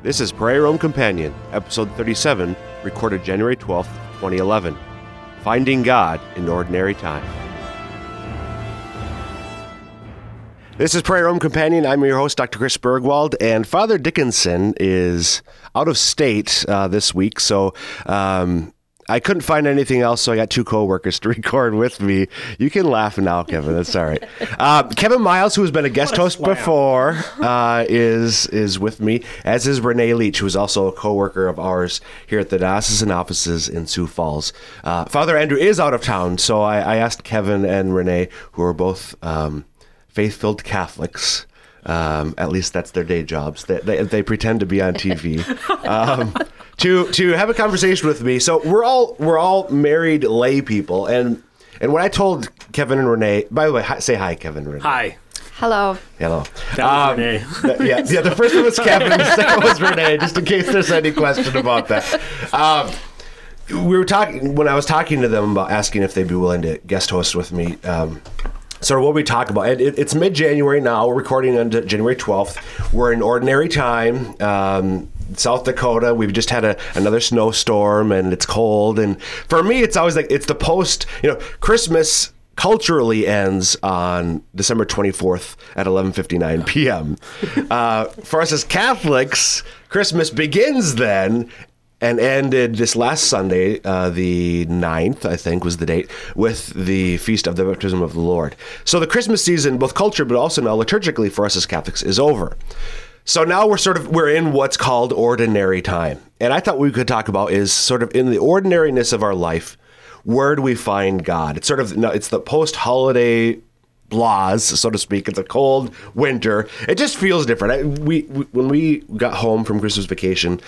This is Prayer Room Companion, episode 37, recorded January 12th, 2011. Finding God in Ordinary Time. This is Prayer Room Companion. I'm your host, Dr. Chris Burgwald, and Father Dickinson is out of state uh, this week, so um, I couldn't find anything else, so I got two coworkers to record with me. You can laugh now, Kevin. That's all right. Uh, Kevin Miles, who has been a guest a host slam. before, uh, is is with me, as is Renee Leach, who is also a coworker of ours here at the diocesan offices in Sioux Falls. Uh, Father Andrew is out of town, so I, I asked Kevin and Renee, who are both um, faith-filled Catholics. Um, at least that's their day jobs. They, they, they pretend to be on TV. Um, to to have a conversation with me. So we're all we're all married lay people, and and when I told Kevin and Renee, by the way, hi, say hi, Kevin and Renee. Hi. Hello. Hello. That was Um, Renee. th- yeah, yeah. The first one was Kevin. The second was Renee. Just in case there's any question about that. Um, we were talking when I was talking to them about asking if they'd be willing to guest host with me. Um, sort of what we talk about. And it, it's mid-January now. We're recording on January 12th. We're in ordinary time. Um, South Dakota, we've just had a, another snowstorm and it's cold. And for me, it's always like it's the post. You know, Christmas culturally ends on December 24th at 11:59 p.m. Uh, for us as Catholics, Christmas begins then and ended this last Sunday, uh, the 9th, I think was the date, with the Feast of the Baptism of the Lord. So the Christmas season, both culture but also now liturgically for us as Catholics, is over. So now we're sort of we're in what's called ordinary time. And I thought we could talk about is sort of in the ordinariness of our life, where do we find God? It's sort of it's the post-holiday blahs, so to speak. It's a cold winter. It just feels different. I, we, we when we got home from Christmas vacation,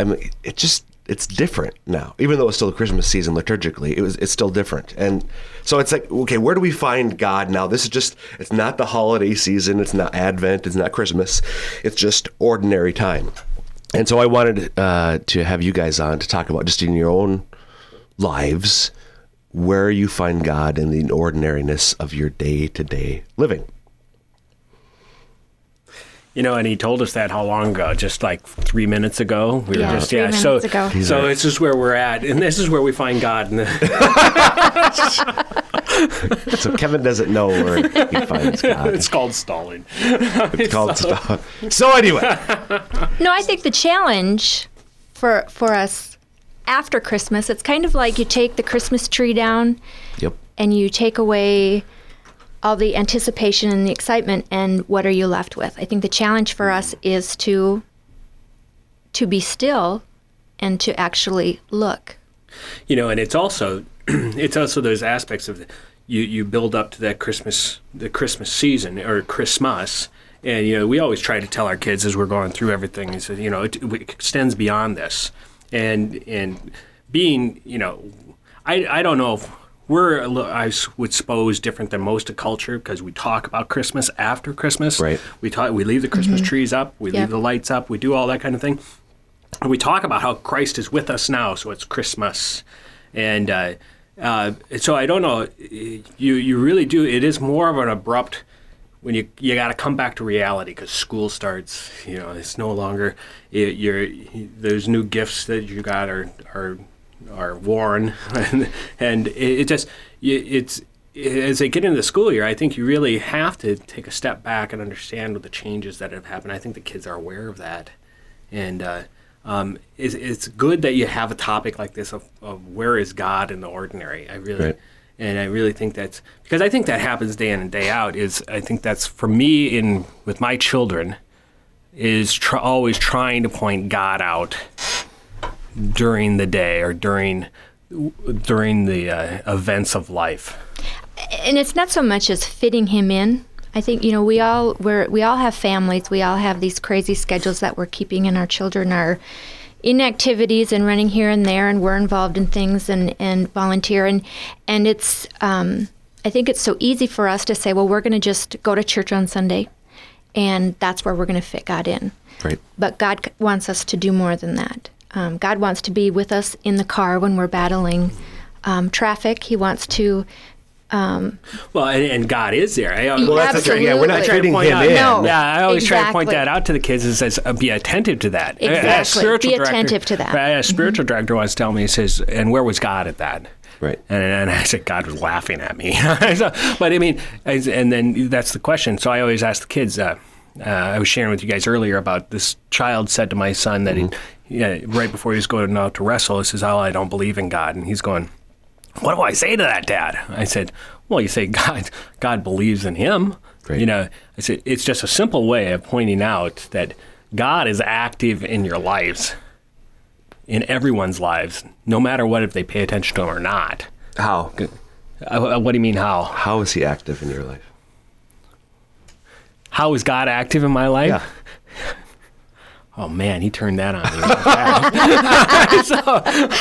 I mean, it just it's different now. Even though it's still Christmas season liturgically, it was it's still different. And so it's like, okay, where do we find God now? This is just it's not the holiday season. It's not Advent. It's not Christmas. It's just ordinary time. And so I wanted uh, to have you guys on to talk about just in your own lives where you find God in the ordinariness of your day to day living. You know, and he told us that how long ago? Just like three minutes ago. We Yeah, were just three yeah. so ago. So this is where we're at, and this is where we find God. In the, So Kevin doesn't know where he finds God. it's called stalling. It's called stuff. So anyway, No, I think the challenge for for us after Christmas, it's kind of like you take the Christmas tree down yep. and you take away all the anticipation and the excitement and what are you left with? I think the challenge for us is to to be still and to actually look. You know, and it's also it's also those aspects of the, you you build up to that Christmas the Christmas season or Christmas. And you know, we always try to tell our kids as we're going through everything is you know it, it extends beyond this, and and being you know, I I don't know if we're a li- I s- would suppose different than most of culture because we talk about Christmas after Christmas. Right. We talk we leave the Christmas trees up, we Yeah. leave the lights up, we do all that kind of thing And we talk about how Christ is with us now, so it's Christmas, and uh, uh, so I don't know. You you really do. It is more of an abrupt when you you got to come back to reality because school starts. You know, it's no longer it, you're there's new gifts that you got are are are worn, and, and it, it just it's. As they get into the school year, I think you really have to take a step back and understand what the changes that have happened. I think the kids are aware of that and uh, um, it's, it's good that you have a topic like this of, of where is God in the ordinary. I really, Right. and I really think that's because I think that happens day in and day out. Is I think that's for me in with my children is tr- always trying to point God out during the day or during during the uh, events of life. and it's not so much as fitting him in. I think you know we all we're we all have families. We all have these crazy schedules that we're keeping, and our children are in activities and running here and there, and we're involved in things and and volunteer and and it's. Um, I think it's so easy for us to say, well, we're going to just go to church on Sunday, and that's where we're going to fit God in. Right. But God wants us to do more than that. Um, God wants to be with us in the car when we're battling um, traffic. He wants to Well, and, and God is there. I, Well, that's the thing. Yeah, we're not Absolutely. fitting point him out- in. No. Yeah, I always try to point that out to the kids and says, uh, be attentive to that. A- a Exactly. spiritual Be director- attentive to that. Mm-hmm. Right, A spiritual director once tell me, he says, and where was God at that? Right. And, and I said, God was laughing at me. So- but I mean, and then that's the question. So I always ask the kids, uh, uh, I was sharing with you guys earlier about this child said to my son that Mm-hmm. Yeah, right before he was going out to wrestle, he says, Oh, I don't believe in God. And he's going, What do I say to that, Dad? I said, Well, you say God, God believes in him. Great. You know, I said, It's just a simple way of pointing out that God is active in your lives, in everyone's lives, no matter what, if they pay attention to him or not. How? Uh, what do you mean, how? How is he active in your life? How is God active in my life? Yeah. Oh man, he turned that on me. so,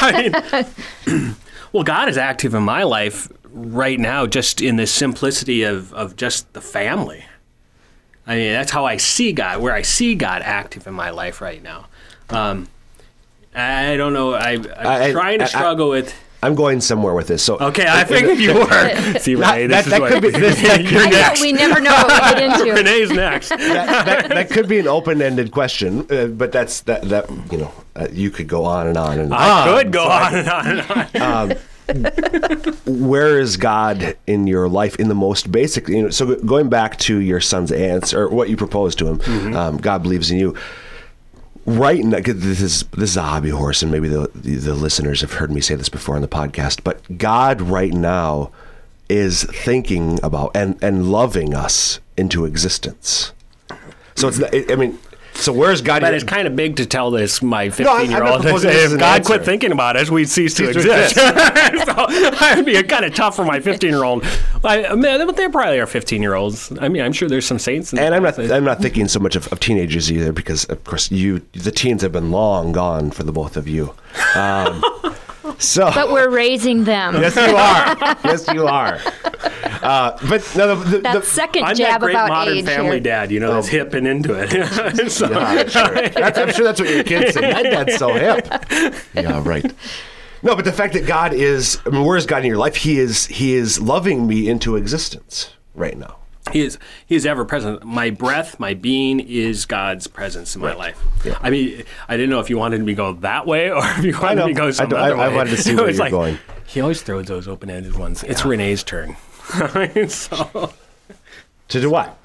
I mean, well, God is active in my life right now, just in the simplicity of, of just the family. I mean, that's how I see God, where I see God active in my life right now. Um, I don't know. I, I'm I- trying to I- I- struggle with. I'm going somewhere with this. So Okay, I figured you were. See, Renee, that- this is that what could be- this- that could you're I know, next. we never know what we get into. Renee's next. that, that, that could be an open-ended question, uh, but that's that that you know uh, you could go on and on and I on. could go on and on and on. where is God in your life in the most basic? You know, so going back to your son's answer, or what you proposed to him, um, God believes in you. Right now, this is this is a hobby horse, and maybe the, the listeners have heard me say this before on the podcast. But God, right now, is thinking about and and loving us into existence. So it's I mean, so where's God? But it's kind of big to tell this my I'm 15 not year old proposing this as if an God quit thinking about us, we'd cease to Cease to exist. so it'd be kind of tough for my 15 year old. I, man, but they probably are 15 year olds. I mean, I'm sure there's some saints. In And I'm not. that. I'm not thinking so much of, of teenagers either, because of course you, the teens have been long gone for the both of you. Um, so But we're raising them. yes, you are. yes, you are. Uh, but no, the, the, That the, second I'm that jab great about modern age family here. dad, you know, that's hip and into it. so, Yeah, sure. That's, I'm sure that's what your kids say. My dad's so hip. Yeah, right. No, but the fact that God is, I mean, where is God in your life? He is, he is loving me into existence right now. He is he is ever present. My breath, my being is God's presence in my life. Yeah. I mean, I didn't know if you wanted me to go that way or if you wanted me to go some I don't- other I- I wanted to see It where was you're like, going. He always throws those open-ended ones. It's Renee's turn. so To do what?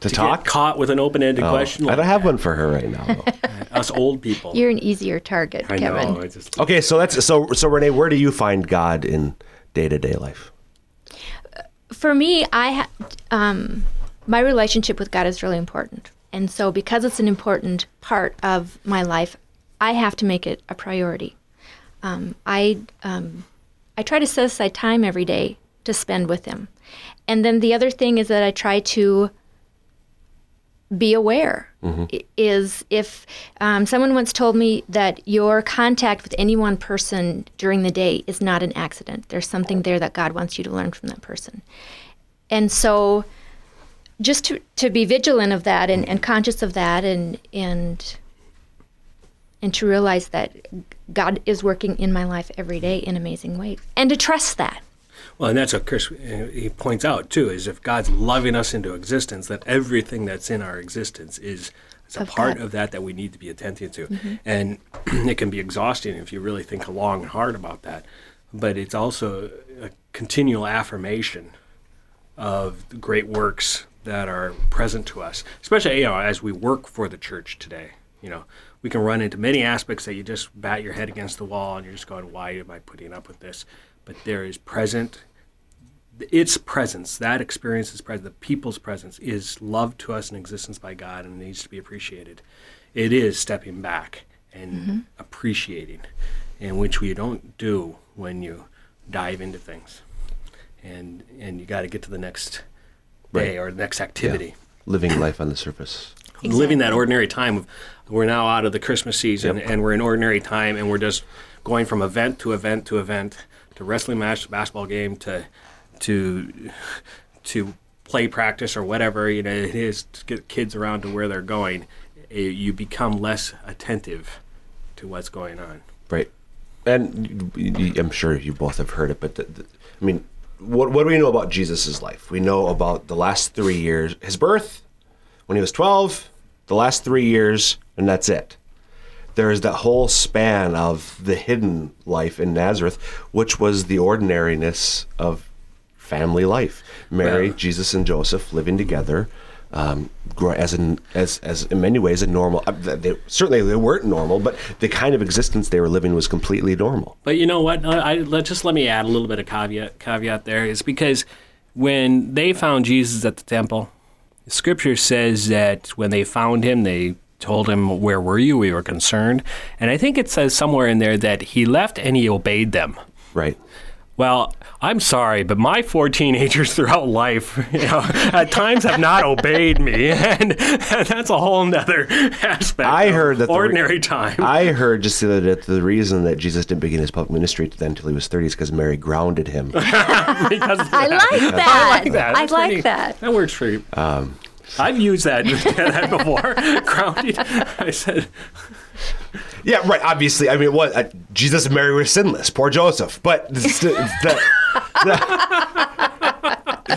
To, get talk? caught with an open-ended Oh, question. I don't have one for her right now. Though. us old people. You're an easier target, I Kevin. know. It's just, Okay, so that's so so Renee, where do you find God in day to day life? For me, I ha- um, my relationship with God is really important, and so because it's an important part of my life, I have to make it a priority. Um, I um, I try to set aside time every day to spend with Him, and then the other thing is that I try to be aware. I- is if um, someone once told me that your contact with any one person during the day is not an accident. There's something there that god wants you to learn from that person. And so just to, to be vigilant of that and, and conscious of that and and and to realize that god is working in my life every day in amazing ways. And to trust that well, and that's what Chris uh, he points out too. Is if God's loving us into existence, that everything that's in our existence is, is a Of part God. Mm-hmm. of that that we need to be attentive to, and it can be exhausting if you really think long and hard about that. But it's also a continual affirmation of the great works that are present to us, especially you know as we work for the church today. You know, we can run into many aspects that you just bat your head against the wall and you're just going, "Why am I putting up with this?" But there is present, its presence, that experience is present. The people's presence is love to us in existence by God and needs to be appreciated. It is stepping back and mm-hmm. appreciating, in which we don't do when you dive into things and and you got to get to the next day Right. or the next activity. Living life on the surface. Living that ordinary time. Of, we're now out of the Christmas season, and we're in ordinary time, and we're just going from event to event to event, to wrestling match, basketball game, to to to play practice or whatever you know it is to get kids around to where they're going. eh, You become less attentive to what's going on. Right. And I'm sure you both have heard it, but the, the, I mean, what, what do we know about Jesus' life? We know about the last three years, his birth, when he was 12, the last three years, and that's it. There's that whole span of the hidden life in Nazareth, which was the ordinariness of family life. Mary, Jesus, and Joseph living together. Um, as in as as in many ways a normal. uh, They, certainly they weren't normal, but the kind of existence they were living was completely normal. But you know what? I, I let just let me add a little bit of caveat caveat there is because when they found Jesus at the temple, Scripture says that when they found him, they told him, "Where were you? We were concerned." And I think it says somewhere in there that he left and he obeyed them. Right. Well, I'm sorry, but my four teenagers throughout life, you know, at times have not obeyed me, and, that's a whole nother aspect. I of heard that the re- ordinary time. I heard just the that the reason that Jesus didn't begin his public ministry then until he was 30 is because Mary grounded him. because I like that. I like that. I like pretty- that. That works for you. Um, I've used that, that before. Grounded. I said, yeah, right. Obviously, I mean, what uh, Jesus and Mary were sinless. Poor Joseph, but the, the, the-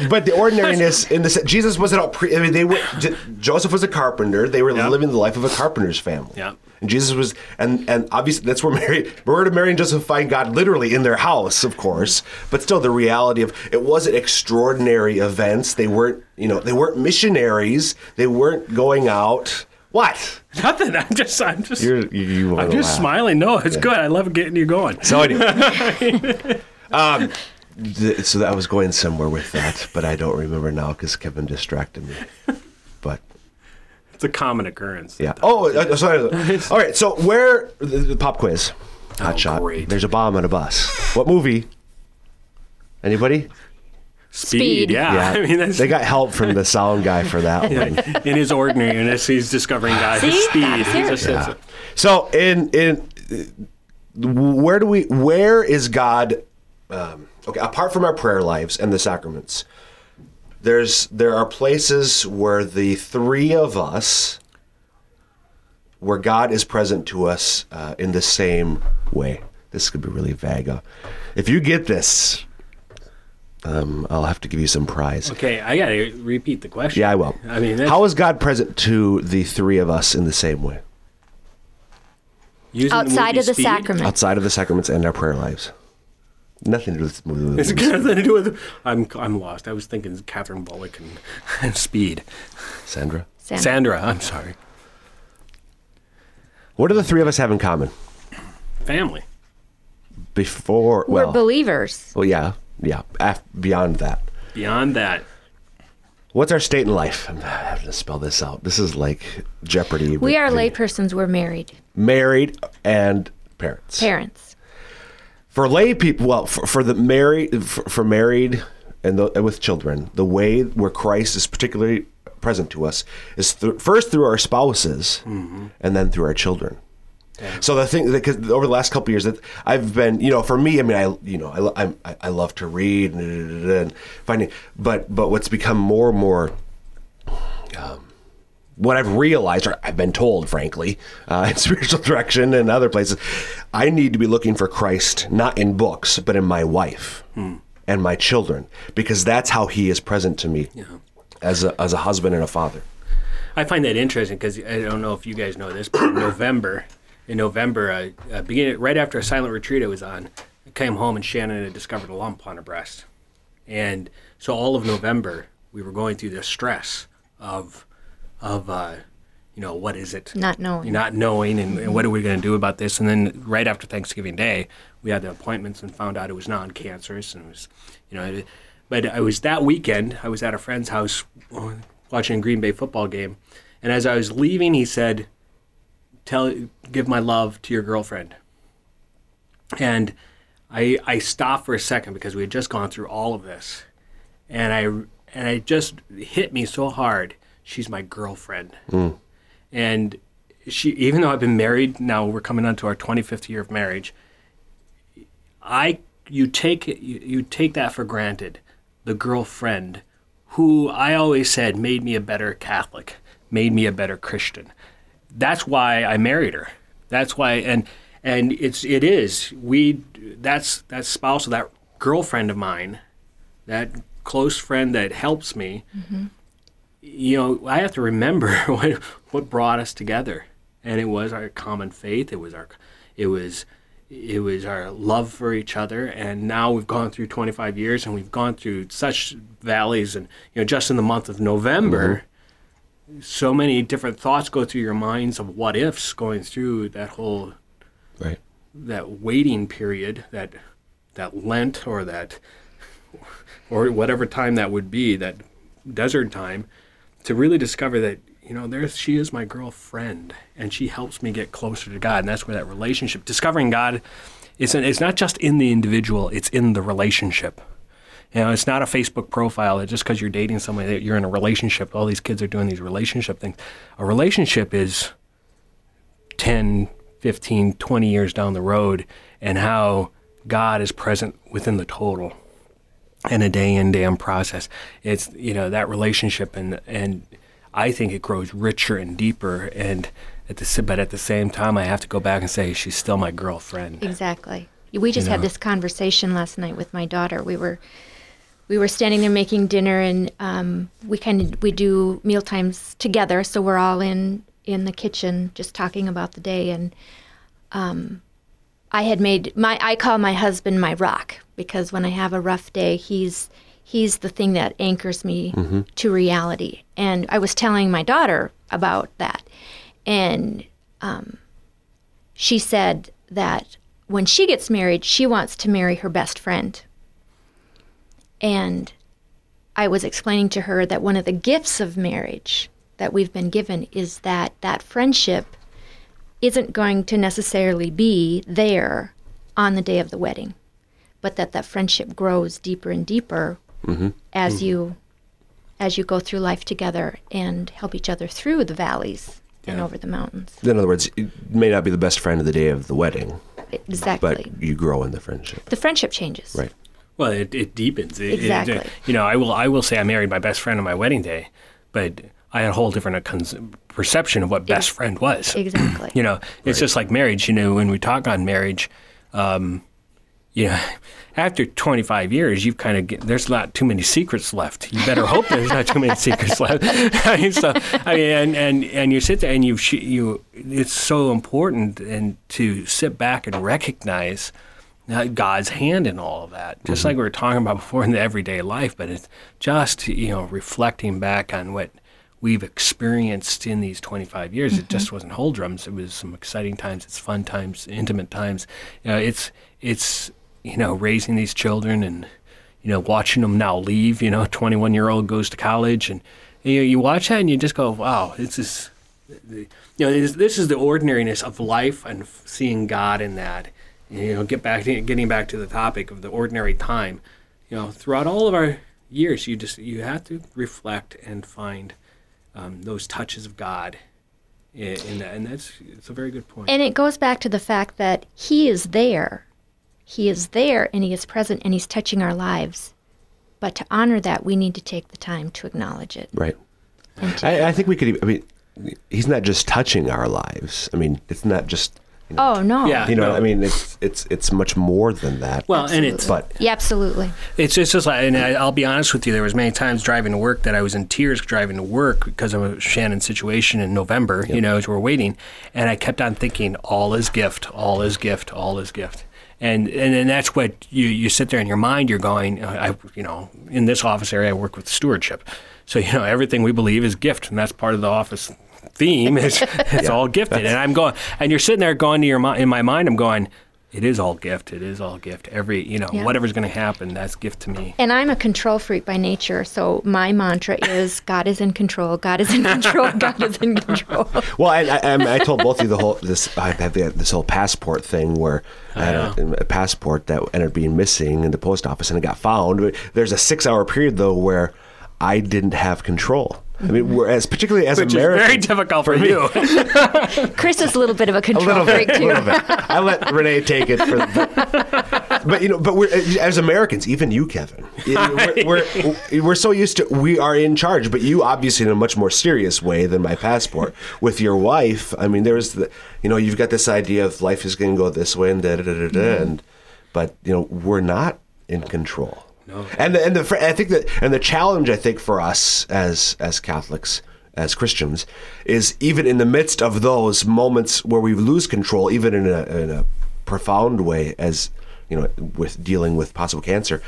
but the ordinariness in the Jesus wasn't all. Pre, I mean, they were. J- Joseph was a carpenter. They were Yeah. living the life of a carpenter's family. Yeah. And Jesus was, and and obviously that's where Mary, where did Mary and Joseph find God? Literally in their house, of course. But still, the reality of it wasn't extraordinary events. They weren't, you know, they weren't missionaries. They weren't going out. What? nothing. I'm just, I'm just, You're, you, you I'm just laugh. smiling. No, it's good. I love getting you going. So anyway, um, th- so I was going somewhere with that, but I don't remember now because Kevin distracted me. But It's a common occurrence. yeah. Oh, uh, sorry. All right. So where the, the pop quiz? Hot Oh, shot. great. There's a bomb on a bus. What movie? Anybody? Speed. Speed. Yeah. I mean, that's they got help from the sound guy for that one. in his ordinariness, he's discovering God's See? speed. That's just Yeah. So in in where do we where is God? Um, okay, apart from our prayer lives and the sacraments, there's there are places where the three of us, where God is present to us uh, in the same way. This could be really vague. Uh, If you get this, um, I'll have to give you some prize. Okay, I got to repeat the question. Yeah, I will. I mean, that's, How is God present to the three of us in the same way? using Outside movie of the Speed? sacrament. outside of the sacraments and our prayer lives. Nothing to do with with- It's got nothing to do with. I'm I'm lost. I was thinking Catherine Bullock and, and Speed. Sandra. Sam. Sandra, I'm sorry. What do the three of us have in common? Family. Before, We're well, believers. well, yeah, yeah. Af- beyond that, Beyond that, what's our state in life? I'm having to spell this out. This is like Jeopardy. We are laypersons. We're married. married and parents. Parents. For lay people, well, for, for the married, for, for married and, the, and with children, the way where Christ is particularly present to us is th- first through our spouses, mm-hmm. and then through our children. So the thing, because over the last couple of years, that I've been, you know, for me, I mean, I, you know, I, I, I love to read and, and finding, but but what's become more and more um, what I've realized, or I've been told, frankly, uh, in spiritual direction and other places, I need to be looking for Christ not in books, but in my wife and my children, because that's how He is present to me as a as a husband and a father. I find that interesting because I don't know if you guys know this, but in November, in November, uh, uh, beginning right after a silent retreat I was on, I came home and Shannon had discovered a lump on her breast, and so all of November we were going through the stress of, of, uh, you know, what is it? Not knowing. not knowing and, and what are we going to do about this? And then right after thanksgiving day we had the appointments and found out it was non-cancerous and it was you know it, but i was that weekend i was at a friend's house uh, watching a green bay football game. And as i was leaving he said tell give my love to your girlfriend. And i i stopped for a second because we had just gone through all of this. And i and it just hit me so hard she's my girlfriend. Hmm. And she even though I've been married now we're coming on to our 25th year of marriage I you take it you, you take that for granted. The girlfriend who I always said made me a better Catholic made me a better Christian. That's why I married her. That's why and and it's it is. We that's that spouse that girlfriend of mine that close friend that helps me, mm-hmm. You know, I have to remember what what brought us together, and it was our common faith. It was our, it was, it was our love for each other. And now we've gone through 25 years, and we've gone through such valleys, and you know, just in the month of November. Mm-hmm. So many different thoughts go through your minds of what ifs going through that whole Right. that waiting period, that that Lent or that or whatever time that would be, that desert time, to really discover that you know there's she is my girlfriend and she helps me get closer to God, and that's where that relationship, discovering God, is it's not just in the individual, it's in the relationship. You know, it's not a Facebook profile that just because you're dating somebody that you're in a relationship. All these kids are doing these relationship things. A relationship is 10, 15, 20 years down the road and how God is present within the total and a day in, day in process. It's, you know, that relationship and, and I think it grows richer and deeper. And at the, but at the same time, I have to go back and say, she's still my girlfriend. Exactly. We just You had this conversation last night with my daughter. We were we were standing there making dinner, and um, we kind of we do meal times together. So we're all in in the kitchen just talking about the day. And um, I had made my I call my husband my rock because when I have a rough day, he's he's the thing that anchors me mm-hmm. to reality. And I was telling my daughter about that, and um, she said that when she gets married, she wants to marry her best friend. And I was explaining to her that one of the gifts of marriage that we've been given is that that friendship isn't going to necessarily be there on the day of the wedding, but that that friendship grows deeper and deeper mm-hmm. as mm-hmm. you as you go through life together and help each other through the valleys and over the mountains. In other words, it may not be the best friend of the day of the wedding, Exactly. but you grow in the friendship. the friendship changes. Right. Well, it, it deepens. It- it- Exactly. you know, I will I will say I married my best friend on my wedding day, but I had a whole different uh, cons- perception of what best Ex- friend was. Exactly. You know, it's just like marriage. You know, when we talk on marriage, um, you know, after 25 years, you've kind of get, there's not too many secrets left. You better hope there's not too many secrets left. I mean, so I mean, and, and and you sit there and you you it's so important and to sit back and recognize uh, God's hand in all of that. Just like we were talking about before in the everyday life, but it's just you know reflecting back on what we've experienced in these 25 years. It mm-hmm. just wasn't whole drums. It was some exciting times. It's fun times, intimate times. You know, it's it's you know raising these children and you know watching them now leave. You know, 21 year old goes to college and you know, you watch that and you just go, wow, it's just you know this, this is the ordinariness of life and seeing God in that. You know, get back to, getting back to the topic of the ordinary time. You know, throughout all of our years, you just you have to reflect and find um, those touches of God in, in that, and that's it's a very good point. And it goes back to the fact that He is there. He is there and He is present and He's touching our lives. But to honor that, we need to take the time to acknowledge it. Right. I, I think we could. I mean, he's not just touching our lives. I mean, it's not just. You know, oh, no. Yeah. You know, no. I mean, it's it's it's much more than that. well, and it's but Yeah, absolutely. It's just, just like, and I, I'll be honest with you. There was many times driving to work that I was in tears driving to work because of a Shannon situation in November. You know, as we're waiting, and I kept on thinking, "All is gift, all is gift, all is gift." And and then that's what you you sit there in your mind. You're going, I you know, in this office area, I work with stewardship, so you know everything we believe is gift, and that's part of the office theme. Is it's all gifted, and I'm going, and you're sitting there going to your mi- in my mind. I'm going. It is all gift. It is all gift. Every, you know, Yeah. whatever's going to happen, that's gift to me. And I'm a control freak by nature, so my mantra is God is in control, God is in control, God is in control. Well, I, I, I, told both of you the whole this I have this whole passport thing where I had a, a passport that ended up being missing in the post office and it got found. But There's a six hour period though where I didn't have control. I mean, whereas particularly as Which is Americans, very difficult for, you. Chris is a little bit of a a control little bit, freak a too. little bit. I let Renee take it for, but, but you know, but we're uh, as Americans, even you, Kevin, we're, we're we're so used to we are in charge. But you, obviously, in a much more serious way than my passport. With your wife, I mean, there's the you know, you've got this idea of life is going to go this way and da da da da da, mm-hmm. and but you know, we're not in control. No. And the, and the I think that and the challenge I think for us as as Catholics as Christians is even in the midst of those moments where we lose control, even in a in a profound way, as you know, with dealing with possible cancer.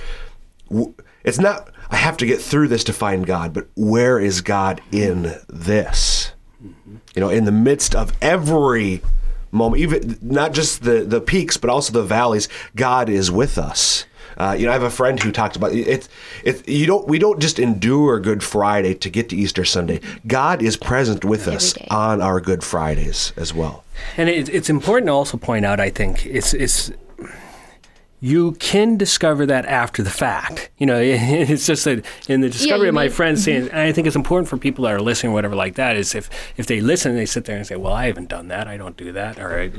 It's not I have to get through this to find God, but where is God in this? You know, in the midst of every moment, even not just the the peaks, but also the valleys, God is with us. Uh, you know, I have a friend who talked about it. It's it, you don't we don't just endure Good Friday to get to Easter Sunday. God is present with us day. on our Good Fridays as well. And it, it's important to also point out, I think, it's it's you can discover that after the fact. You know, it's just that in the discovery you of my mean- friends saying, I think it's important for people that are listening or whatever like that is if if they listen, and they sit there and say, well, I haven't done that, I don't do that, or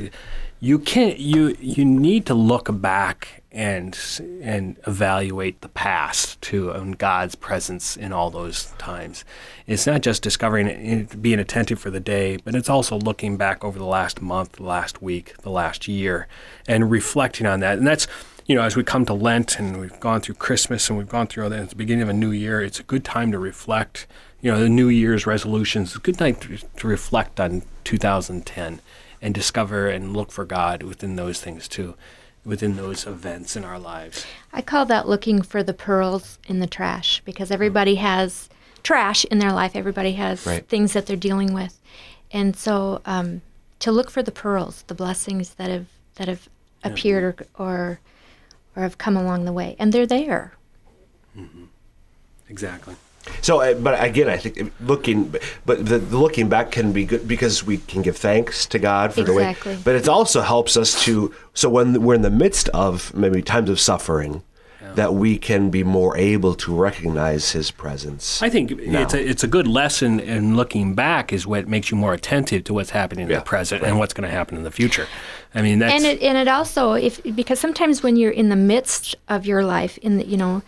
you can't, you you need to look back and and evaluate the past too and God's presence in all those times. It's not just discovering it, being attentive for the day, but it's also looking back over the last month, the last week, the last year, and reflecting on that. And that's you know, as we come to Lent and we've gone through Christmas and we've gone through all that, it's the beginning of a new year, it's a good time to reflect. You know, the New Year's resolutions, it's a good time to, to reflect on 2010 and discover and look for God within those things too, within those events in our lives. I call that looking for the pearls in the trash because everybody has trash in their life. Everybody has Right. things that they're dealing with, and so um, to look for the pearls, the blessings that have that have appeared or, or or have come along the way, and they're there. Exactly. So, uh, but again, I think looking, but the, the looking back can be good because we can give thanks to God for Exactly. the way. But it also helps us to. So when we're in the midst of maybe times of suffering, that we can be more able to recognize His presence. I think it's a, it's a good lesson in looking back is what makes you more attentive to what's happening in Yeah. the present and what's going to happen in the future. I mean, that's and it and it also if because sometimes when you're in the midst of your life in the you know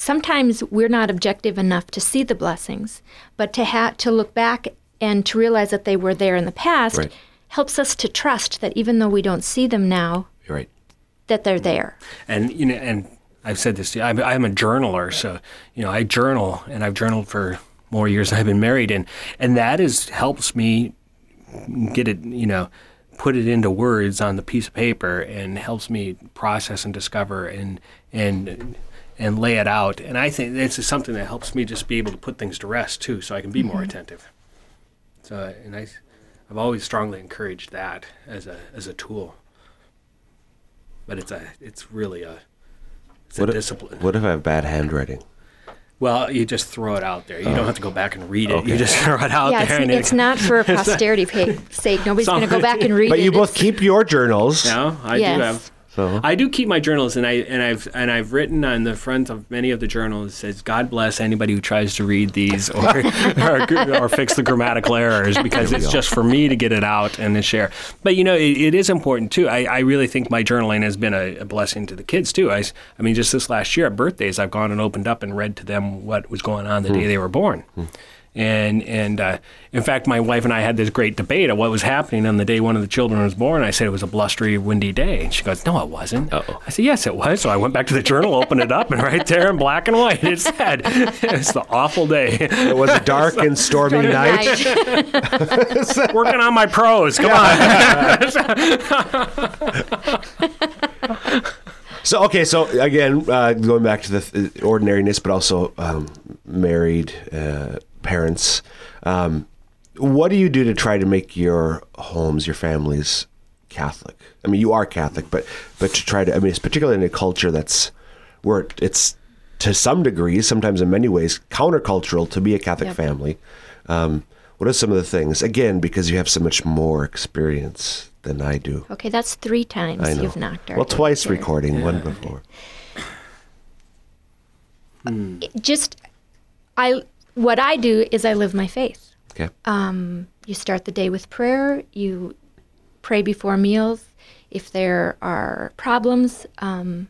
sometimes we're not objective enough to see the blessings but to ha- to look back and to realize that they were there in the past Right. helps us to trust that even though we don't see them now You're right. that they're there and you know, and I've said this. to you, I'm, I'm a journaler, so you know, I journal, and I've journaled for more years than I've been married, and and that is helps me get it, you know, put it into words on the piece of paper, and helps me process and discover and and and lay it out. And I think this is something that helps me just be able to put things to rest too, so I can be more mm-hmm. attentive. So, and I, I've always strongly encouraged that as a as a tool. But it's a it's really a it's a What if, discipline. what if I have bad handwriting? Well, you just throw it out there. You don't oh. have to go back and read it. okay. You just throw it out yeah there. it's, and it's it, not for posterity sake nobody's going to go back and read But it you both It's- keep your journals. No, I Yes. do have. So I do keep my journals, and I and I've and I've written on the front of many of the journals says, "God bless anybody who tries to read these or or, or fix the grammatical errors," because it's go. just for me to get it out and to share. But you know, it, it is important too. I, I really think my journaling has been a, a blessing to the kids too. I I mean, just this last year at birthdays, I've gone and opened up and read to them what was going on the hmm. day they were born. Hmm. And and uh, in fact, my wife and I had this great debate of what was happening on the day one of the children was born. I said it was a blustery, windy day, and she goes, "No, it wasn't." Uh-oh. I said, "Yes, it was." So I went back to the journal, opened it up, and right there in black and white, it said, "It's the awful day." it was a dark and stormy Stormy night. night. Working on my prose. Come on. So okay, so again, uh, going back to the th- ordinariness, but also um, married uh, parents. Um, what do you do to try to make your homes, your families, Catholic? I mean, you are Catholic, but but to try to, I mean, it's particularly in a culture that's where it's to some degree, sometimes in many ways, countercultural to be a Catholic Yep. family. Um, what are some of the things? Again, because you have so much more experience than I do. okay that's three times I know. you've knocked our well, twice here. recording, one before. just i what i do is i live my faith Okay. you start the day with prayer you pray before meals if there are problems um,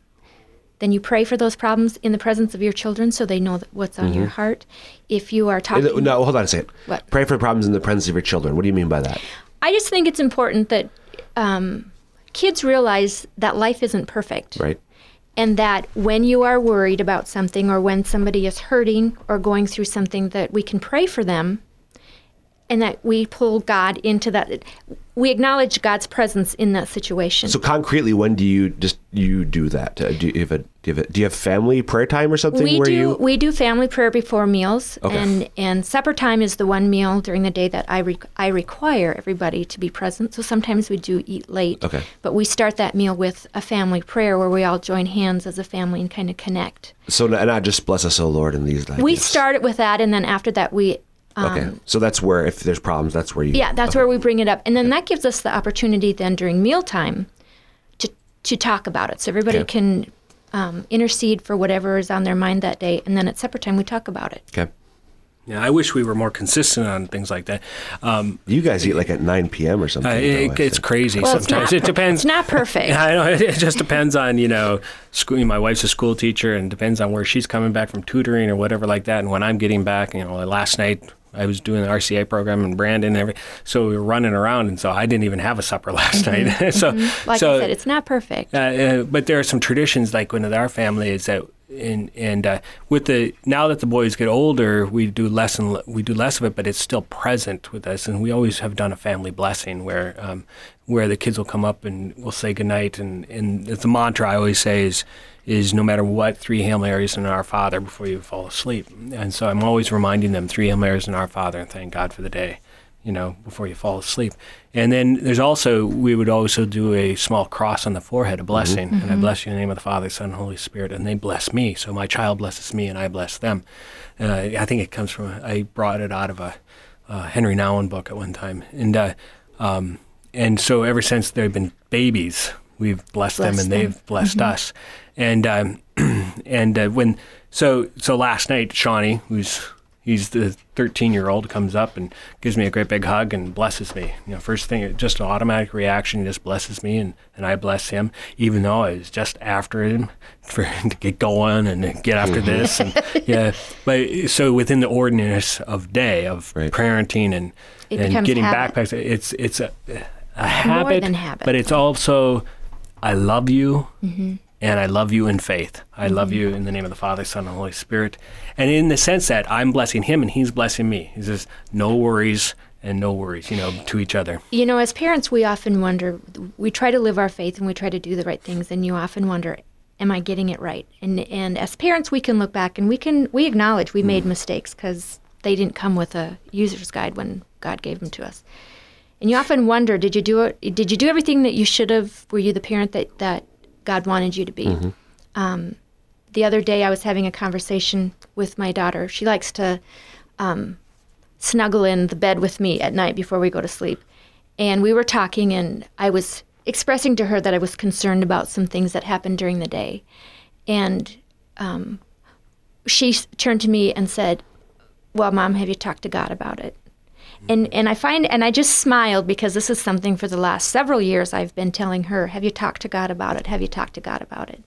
then you pray for those problems in the presence of your children so they know that what's on your heart if you are talking Mm-hmm. No, hold on a second. What? Pray for problems in the presence of your children. What do you mean by that? i just think it's important that um, kids realize that life isn't perfect Right. And that when you are worried about something or when somebody is hurting or going through something that we can pray for them and that we pull God into that we acknowledge God's presence in that situation. So concretely, when do you just you do that? Uh, do you have a do you have, a, do you have family prayer time or something we where do you? we do family prayer before meals Okay. and and supper time is the one meal during the day that I re- I require everybody to be present. So sometimes we do eat late. Okay. But we start that meal with a family prayer where we all join hands as a family and kind of connect. So not, not just bless us, O Lord, in these days. We start it with that and then after that we Okay, so that's where if there's problems, that's where you. Yeah, that's where we bring it up, and then that gives us the opportunity then during mealtime to to talk about it, so everybody Okay. can um, intercede for whatever is on their mind that day, and then at supper time we talk about it. Okay. Yeah, I wish we were more consistent on things like that. Um, You guys eat like at 9 p.m. or something. uh, it, I it's think. crazy Well, it's sometimes. not- It depends. It's not perfect. I know it just depends on you know school. My wife's a school teacher, and depends on where she's coming back from tutoring or whatever like that. And when I'm getting back, you know, last night I was doing the RCIA program in Brandon, and every, so we were running around, and so I didn't even have a supper last night. so, Like so I said, it's not perfect. uh, uh, but there are some traditions like with our family is that and and uh, with the now that the boys get older, we do less and le- we do less of it, but it's still present with us. And we always have done a family blessing where um, where the kids will come up and we'll say goodnight. And and the mantra I always say is is no matter what, three Hail Marys and Our Father before you fall asleep. And so I'm always reminding them three Hail Marys and Our Father and thank God for the day you know, before you fall asleep. And then there's also, we would also do a small cross on the forehead, a blessing. And I bless you in the name of the Father, Son, and Holy Spirit. And they bless me. So my child blesses me and I bless them. Uh, I think it comes from, I brought it out of a, uh Henri Nouwen book at one time. And, uh, um, and so ever since they've been babies, we've blessed them and them. they've blessed us. And, um, and uh, when, so, so last night, Shawnee, who's he's the 13 year old comes up and gives me a great big hug and blesses me you know first thing just an automatic reaction he just blesses me and, and i bless him even though i was just after him for him to get going and get after this and yeah but so within the ordinariness of day of Right. parenting and It and getting habit. backpacks it's it's a, a habit, than habit. but it's also i love you Mm-hmm. And I love you in faith. I love you in the name of the Father, Son, and Holy Spirit. And in the sense that I'm blessing him and he's blessing me. He says, no worries and no worries, you know, to each other. You know, as parents, we often wonder. We try to live our faith and we try to do the right things, and you often wonder, "Am I getting it right?" And and as parents, we can look back and we can we acknowledge we made mm. mistakes because they didn't come with a user's guide when God gave them to us. And you often wonder, did you do it? Did you do everything that you should have? Were you the parent that that God wanted you to be? Um, the other day, I was having a conversation with my daughter. She likes to um, snuggle in the bed with me at night before we go to sleep. And we were talking, and I was expressing to her that I was concerned about some things that happened during the day. And um, she turned to me and said, Well, Mom, have you talked to God about it? And, and I find, and I just smiled because this is something for the last several years I've been telling her, Have you talked to God about it? Have you talked to God about it?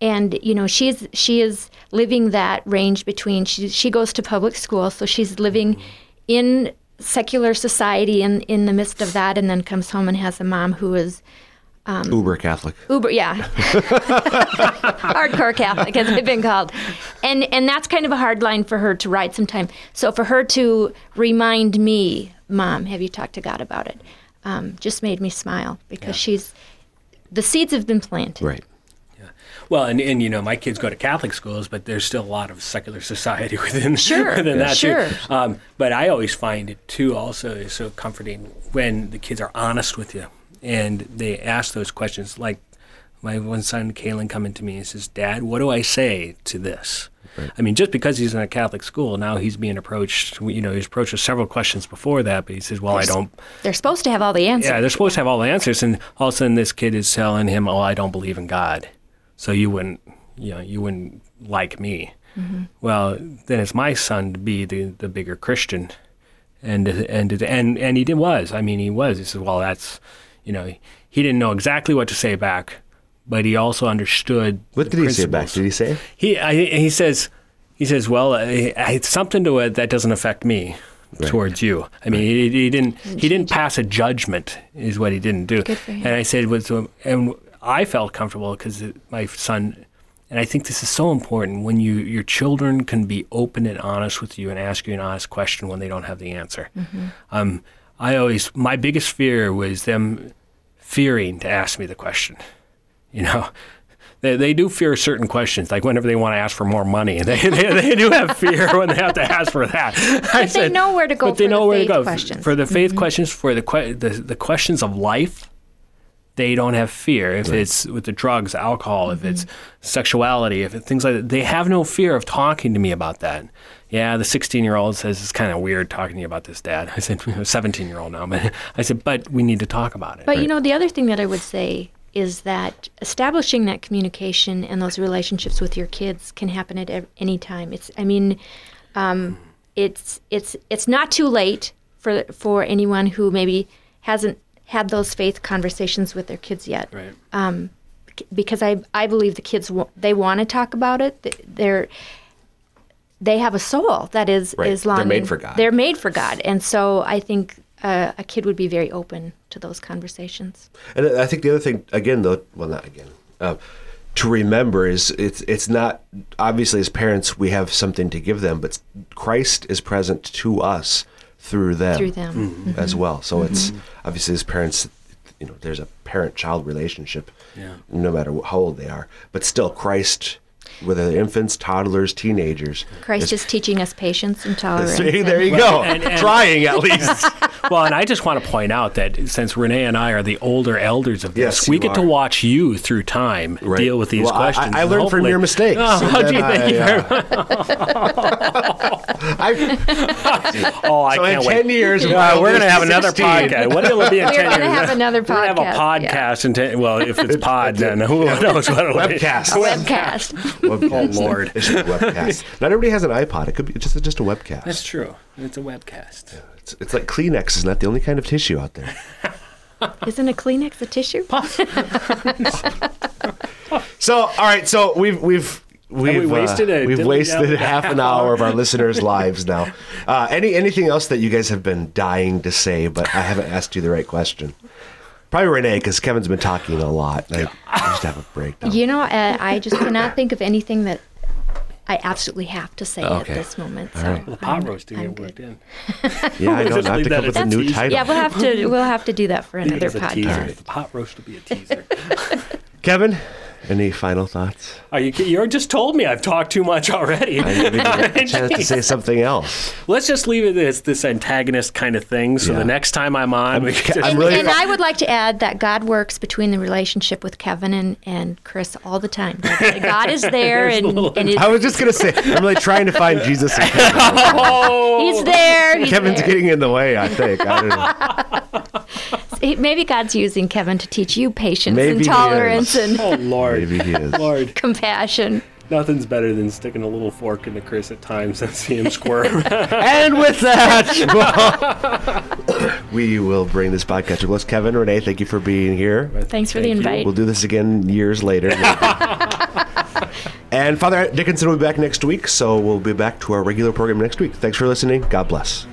and you know she's she is living that range between she she goes to public school so she's living mm-hmm. in secular society in in the midst of that and then comes home and has a mom who is Uber Catholic. uber yeah. Hardcore catholic as i've been called. And and that's kind of a hard line for her to ride sometime. So for her to remind me mom have you talked to god about it? Um, just made me smile because she's the seeds have been planted. Right. Well, and, and you know, my kids go to Catholic schools, but there's still a lot of secular society within, Sure, within that sure. too. Um, but I always find it too also is so comforting when the kids are honest with you and they ask those questions. Like my one son, Kalen, coming to me and says, "Dad, what do I say to this?" I mean, just because he's in a Catholic school, now he's being approached. You know, he's approached with several questions before that, but he says, "Well, I don't." they're supposed to have all the answers Yeah, they're supposed to have all the answers, and all of a sudden, this kid is telling him, "Oh, I don't believe in God, so you wouldn't, you know, you wouldn't like me." Mm-hmm. Well, then it's my son to be the, the bigger Christian, and and and and he did was. I mean, he was. He said, "Well, that's, you know, he didn't know exactly what to say back, but he also understood." What the did he say back? Did he say? He I, he says he says, "Well, uh, it's something to it that doesn't affect me." Towards you, I mean, he, he didn't. He didn't pass a judgment, is what he didn't do. Good for him. And I said, "Was um, and I felt comfortable because my son, and I think this is so important when you your children can be open and honest with you and ask you an honest question when they don't have the answer. Um, I always my biggest fear was them fearing to ask me the question. You know, they, they do fear certain questions, like whenever they want to ask for more money. They, they, they do have fear when they have to ask for that. I they know where to go But they for the know where to faith go questions. for the faith mm-hmm. questions, for the, the the questions of life. They don't have fear if it's with the drugs, alcohol, if it's sexuality, if it's things like that. They have no fear of talking to me about that. Yeah, the 16 year old says it's kind of weird talking to you about this, Dad. I said, 17 year old now, but I said, but we need to talk about it. But you know, the other thing that I would say is that establishing that communication and those relationships with your kids can happen at any time. It's, I mean, um, it's it's it's not too late for for anyone who maybe hasn't had those faith conversations with their kids yet. right. because I I believe the kids they want to talk about it. They're they have a soul that is Right. is They're made for God. They're made for God, and so I think uh, a kid would be very open to those conversations. And I think the other thing, again, though, well, not again, uh, to remember is it's it's not obviously as parents we have something to give them, but Christ is present to us through them, Through them. as mm-hmm. well. So mm-hmm. it's mm-hmm. obviously as parents, you know, there's a parent-child relationship, Yeah. no matter how old they are, but still Christ. Whether they're infants, toddlers, teenagers. Christ is teaching us patience and tolerance. See, there you Well, go. and- and- Trying at least. well, and I just want to point out that since Renee and I are the older elders of this, Yes, we you get to watch you through time Right. deal with these Well, questions. I, I and learned from your mistakes. Oh, and gee, thank you I, very uh, I- Oh, I So can't 10 wait. years, Yeah, we'll we're going to have another podcast. What will it be in We're 10 gonna have another podcast. We're going to have a podcast, yeah. In 10, well, if it's pod, then who knows what it'll be. Webcast. Webcast. Webcast. Oh, Lord. It should be webcast. Not everybody has an iPod. It could be just just a webcast. That's true. It's a webcast. It's, it's like Kleenex is not the only kind of tissue out there. Isn't a Kleenex a tissue? So, all right. So we've we've. We've, we wasted uh, a we've wasted half an hour of our listeners' lives now. Uh, any anything else that you guys have been dying to say, but I haven't asked you the right question? Probably Renee, because Kevin's been talking a lot. and I, I just have a breakdown. You know, uh, I just cannot think of anything that I absolutely have to say Okay. at this moment. So right. The pot I'm- roasting I'm get good. worked in. Yeah, I know. Just Not leave to come with a new teaser. title. Yeah, we'll have to we'll have to do that for another It's a podcast. teaser. The pot roast will be a teaser. Kevin, any final thoughts? Are you? You just told me I've talked too much already. I didn't a chance to say something else. Let's just leave it as this antagonist kind of thing. So Yeah. the next time I'm on, we can just, I'm And, really and I would like to add that God works between the relationship with Kevin and, and Chris all the time. God is there and, little- and I was just gonna say I'm really trying to find Jesus. In Kevin. oh, he's there. He's Kevin's there. getting in the way. I think. I don't know. He- Maybe God's using Kevin to teach you patience Maybe and tolerance and oh Lord, Maybe he is. Lord, compassion. nothing's better than sticking a little fork into Chris at times and see him squirm. And with that, we will bring this podcast to a close. Kevin, Renee, thank you for being here. Thanks for the Thank you. invite. We'll do this again years later. and Father Dickinson will be back next week, so we'll be back to our regular program next week. Thanks for listening. God bless.